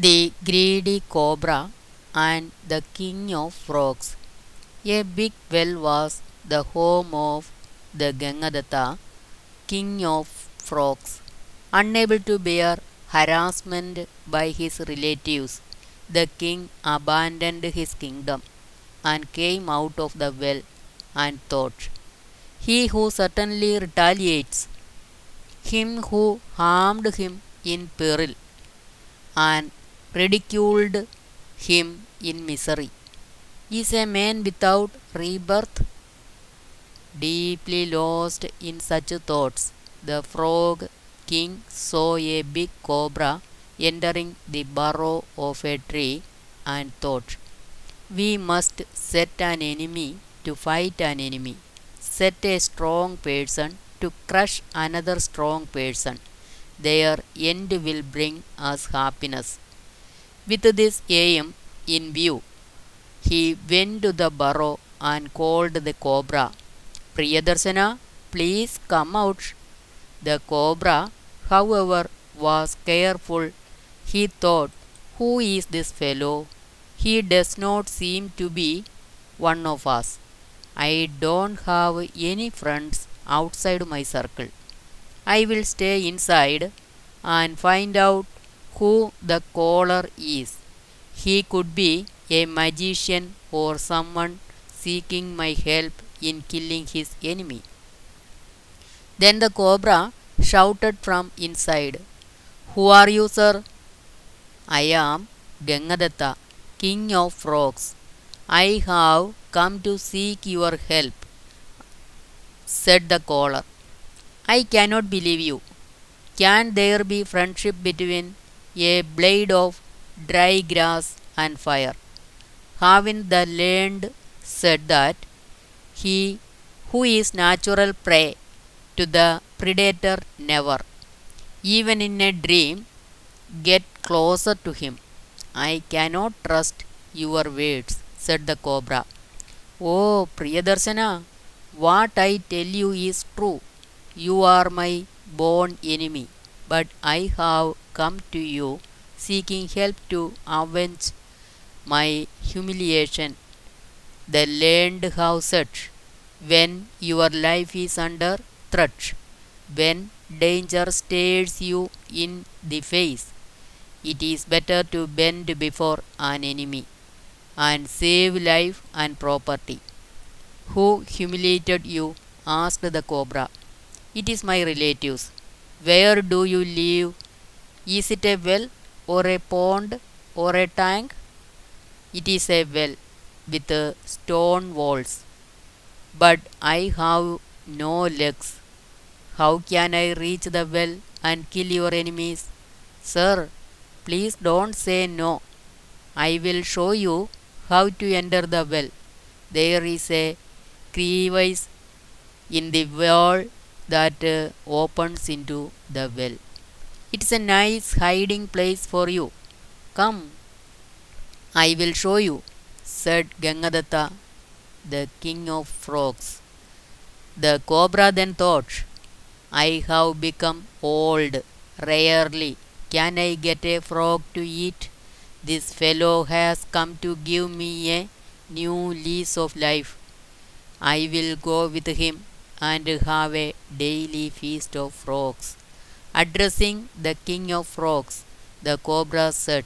The Greedy Cobra and the King of Frogs. A big well was the home of the Gangadatta, king of frogs. Unable to bear harassment by his relatives, the king abandoned his kingdom and came out of the well and thought, He who certainly retaliates, him who harmed him in peril and ridiculed him in misery, is a man without rebirth. Deeply lost in such thoughts, the frog king saw a big cobra entering the burrow of a tree and thought, We must set an enemy to fight an enemy, set a strong person to crush another strong person. Their end will bring us happiness. With this aim in view, he went to the burrow and called the cobra. Priyadarsana, please come out. The cobra, however, was careful. He thought, Who is this fellow? He does not seem to be one of us. I don't have any friends outside my circle. I will stay inside and find out who the caller is. He could be a magician or someone seeking my help in killing his enemy. Then the cobra shouted from inside, Who are you, sir? I am Gangadatta, king of frogs. I have come to seek your help, said the caller. I cannot believe you. Can there be friendship between a blade of dry grass and fire? Having the learned said that he who is natural prey to the predator never, even in a dream, get closer to him. I cannot trust your words, said the cobra. Oh, Priyadarsana, what I tell you is true. You are my born enemy, but I have come to you seeking help to avenge my humiliation. The learned have said, when your life is under threat, when danger stares you in the face, it is better to bend before an enemy and save life and property. Who humiliated you? asked the cobra. It is my relatives. Where do you live? Is it a well or a pond or a tank? It is a well with stone walls. But I have no legs. How can I reach the well and kill your enemies? Sir, please don't say no. I will show you how to enter the well. There is a crevice in the wall that uh, opens into the well. It's a nice hiding place for you. Come, I will show you, said Gangadatta, the king of frogs. The cobra then thought, I have become old. Rarely can I get a frog to eat. This fellow has come to give me a new lease of life. I will go with him and have a daily feast of frogs. Addressing the king of frogs, the cobra said,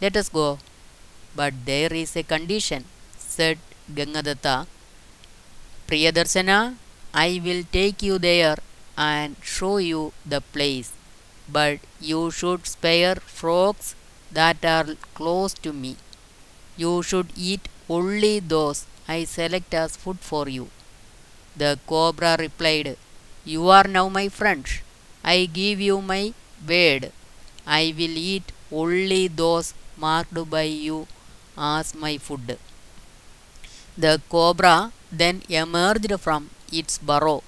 Let us go. But there is a condition, said Gangadatta. Priyadarsana, I will take you there and show you the place. But you should spare frogs that are close to me. You should eat only those I select as food for you. The cobra replied, You are now my friend. I give you my word. I will eat only those marked by you as my food. The cobra then emerged from its burrow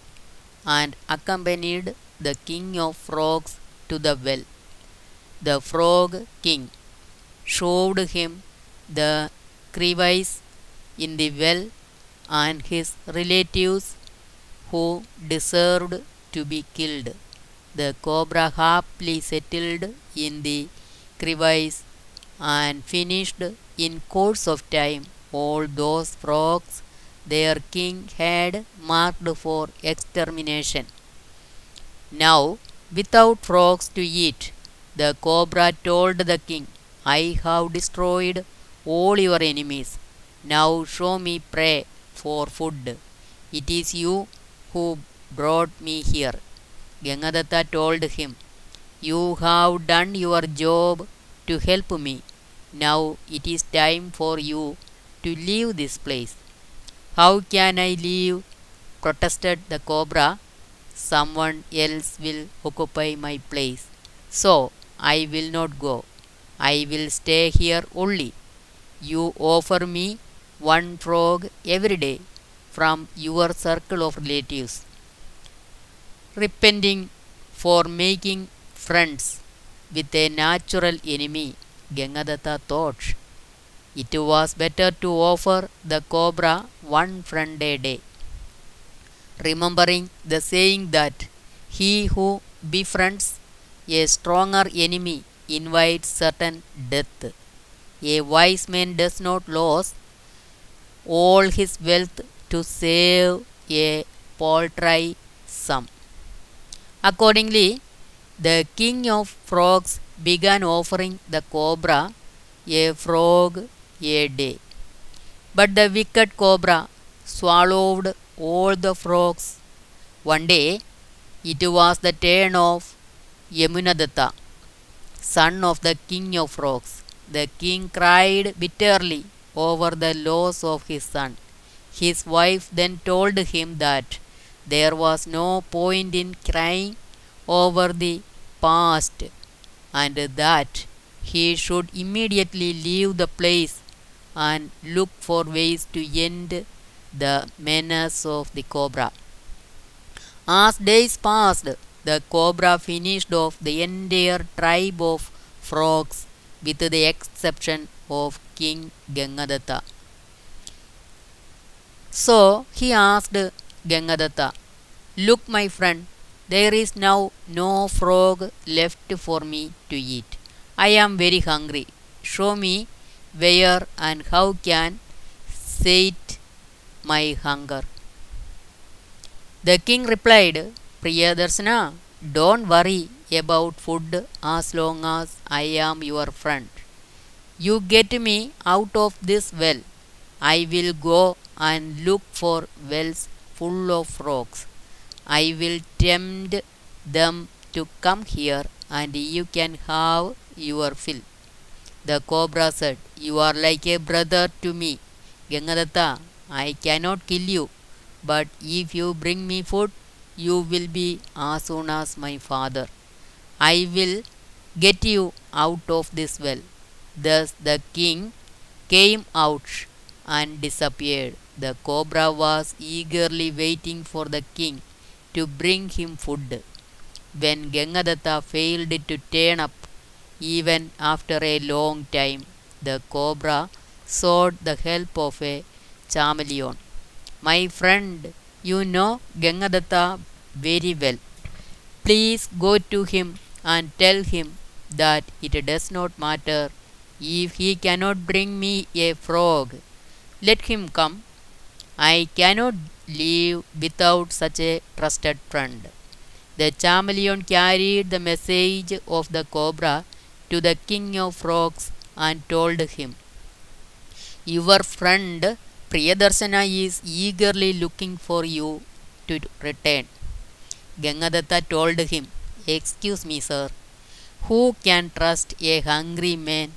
and accompanied the king of frogs to the well. The frog king showed him the crevice in the well and his relatives who deserved to be killed. The cobra happily settled in the crevice and finished in course of time all those frogs their king had marked for extermination. Now, without frogs to eat, the cobra told the king, I have destroyed all your enemies. Now show me prey for food. It is you who brought me here. Gangadatta told him, You have done your job to help me. Now it is time for you to leave this place. How can I leave? protested the cobra. Someone else will occupy my place. So I will not go. I will stay here only. You offer me one frog every day from your circle of relatives. Repenting for making friends with a natural enemy, Gangadatta thought it was better to offer the cobra one friend a day. Remembering the saying that he who befriends a stronger enemy invites certain death. A wise man does not lose all his wealth to save a paltry sum. Accordingly, the king of frogs began offering the cobra a frog a day. But the wicked cobra swallowed all the frogs. One day, it was the turn of Yamunadatta, son of the king of frogs. The king cried bitterly over the loss of his son. His wife then told him that there was no point in crying over the past and that he should immediately leave the place and look for ways to end the menace of the cobra. As days passed, the cobra finished off the entire tribe of frogs with the exception of King Gangadatta. So he asked Gangadatta, Look, my friend, there is now no frog left for me to eat. I am very hungry. Show me where and how can sate my hunger. The king replied, Priyadarsana, don't worry about food as long as I am your friend. You get me out of this well. I will go and look for wells full of frogs. I will tempt them to come here and you can have your fill. The cobra said, You are like a brother to me. Gangadatta, I cannot kill you, but if you bring me food, you will be as soon as my father. I will get you out of this well. Thus the king came out and disappeared. The cobra was eagerly waiting for the king to bring him food. When Gangadatta failed to turn up, even after a long time, the cobra sought the help of a chameleon. My friend, you know Gangadatta very well. Please go to him and tell him that it does not matter if he cannot bring me a frog. Let him come. I cannot live without such a trusted friend. The chameleon carried the message of the cobra to the king of frogs and told him, Your friend Priyadarsana is eagerly looking for you to return. Gangadatta told him, Excuse me, sir. Who can trust a hungry man?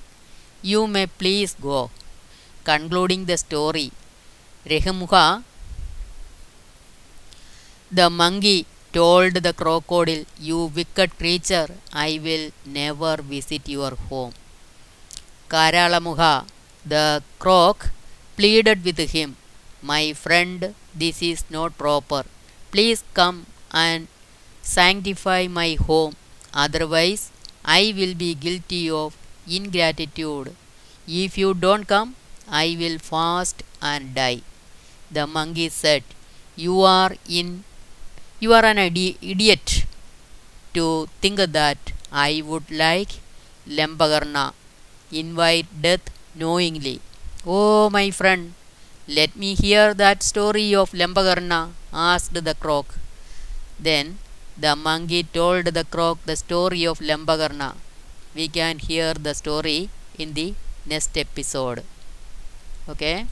You may please go. Concluding the story, Rehamuha, the monkey, told the crocodile, You wicked creature, I will never visit your home. Karalamuha, the croc, pleaded with him, My friend, this is not proper. Please come and sanctify my home, otherwise, I will be guilty of ingratitude. If you don't come, I will fast and die. The monkey said, You are in you are an idiot to think that I would like Lambakarna, invite death knowingly. Oh, my friend, let me hear that story of Lambakarna, asked the croc. Then the monkey told the croc the story of Lambakarna. We can hear the story in the next episode. Okay.